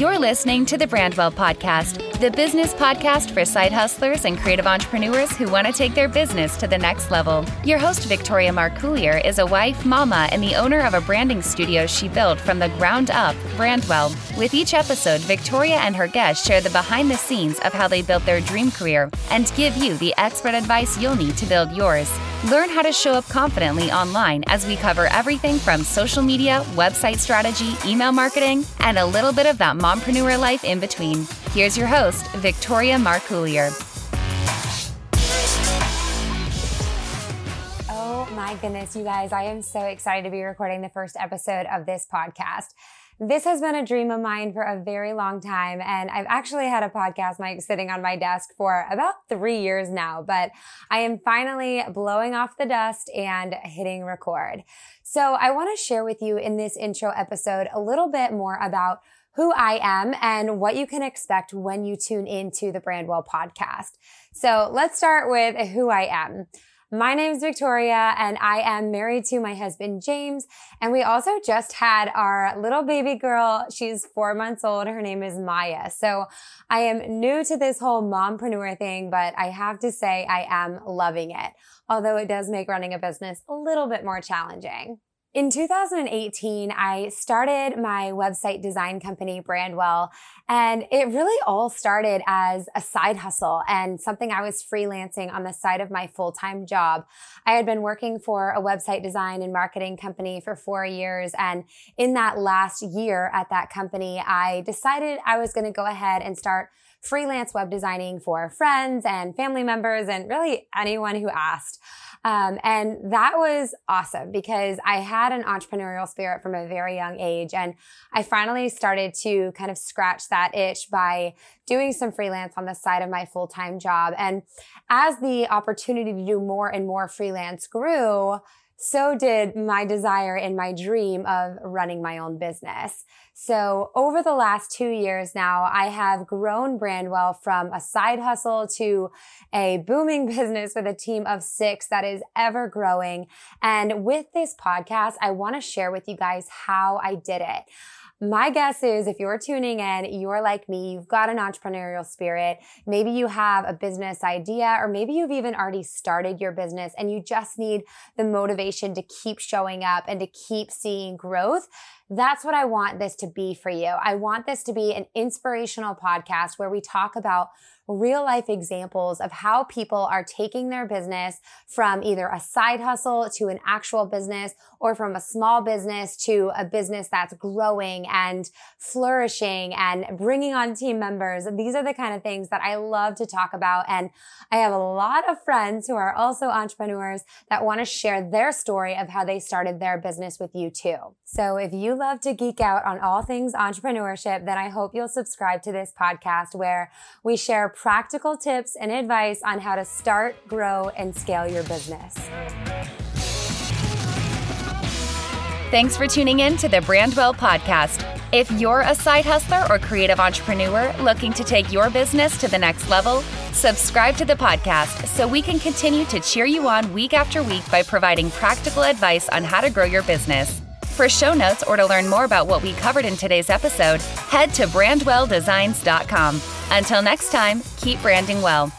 You're listening to the Brandwell Podcast, the business podcast for side hustlers and creative entrepreneurs who want to take their business to the next level. Your host, Victoria Marcoullier, is a wife, mama, and the owner of a branding studio she built from the ground up, Brandwell. With each episode, Victoria and her guests share the behind the scenes of how they built their dream career and give you the expert advice you'll need to build yours. Learn how to show up confidently online as we cover everything from social media, website strategy, email marketing, and a little bit of that mompreneur life in between. Here's your host, Victoria Marcoullier. My goodness, you guys, I am so excited to be recording the first episode of this podcast. This has been a dream of mine for a very long time. And I've actually had a podcast mic sitting on my desk for about three years now, but I am finally blowing off the dust and hitting record. So I want to share with you in this intro episode a little bit more about who I am and what you can expect when you tune into the Brandwell podcast. So let's start with who I am. My name is Victoria and I am married to my husband, James. And we also just had our little baby girl. She's four months old. Her name is Maya. So I am new to this whole mompreneur thing, but I have to say I am loving it. Although it does make running a business a little bit more challenging. In 2018, I started my website design company, Brandwell, and it really all started as a side hustle and something I was freelancing on the side of my full-time job. I had been working for a website design and marketing company for four years. And in that last year at that company, I decided I was going to go ahead and start freelance web designing for friends and family members and really anyone who asked. Um, and that was awesome because I had an entrepreneurial spirit from a very young age. And I finally started to kind of scratch that itch by doing some freelance on the side of my full time job. And as the opportunity to do more and more freelance grew, so did my desire and my dream of running my own business. So over the last two years now, I have grown Brandwell from a side hustle to a booming business with a team of six that is ever growing. And with this podcast, I want to share with you guys how I did it. My guess is if you're tuning in, you're like me, you've got an entrepreneurial spirit. Maybe you have a business idea, or maybe you've even already started your business and you just need the motivation to keep showing up and to keep seeing growth. That's what I want this to be for you. I want this to be an inspirational podcast where we talk about real life examples of how people are taking their business from either a side hustle to an actual business or from a small business to a business that's growing and flourishing and bringing on team members. These are the kind of things that I love to talk about. And I have a lot of friends who are also entrepreneurs that want to share their story of how they started their business with you too. So if you love to geek out on all things entrepreneurship, then I hope you'll subscribe to this podcast where we share practical tips and advice on how to start, grow, and scale your business. Thanks for tuning in to the Brandwell Podcast. If you're a side hustler or creative entrepreneur looking to take your business to the next level, subscribe to the podcast so we can continue to cheer you on week after week by providing practical advice on how to grow your business. For show notes or to learn more about what we covered in today's episode, head to brandwelldesigns.com. Until next time, keep branding well.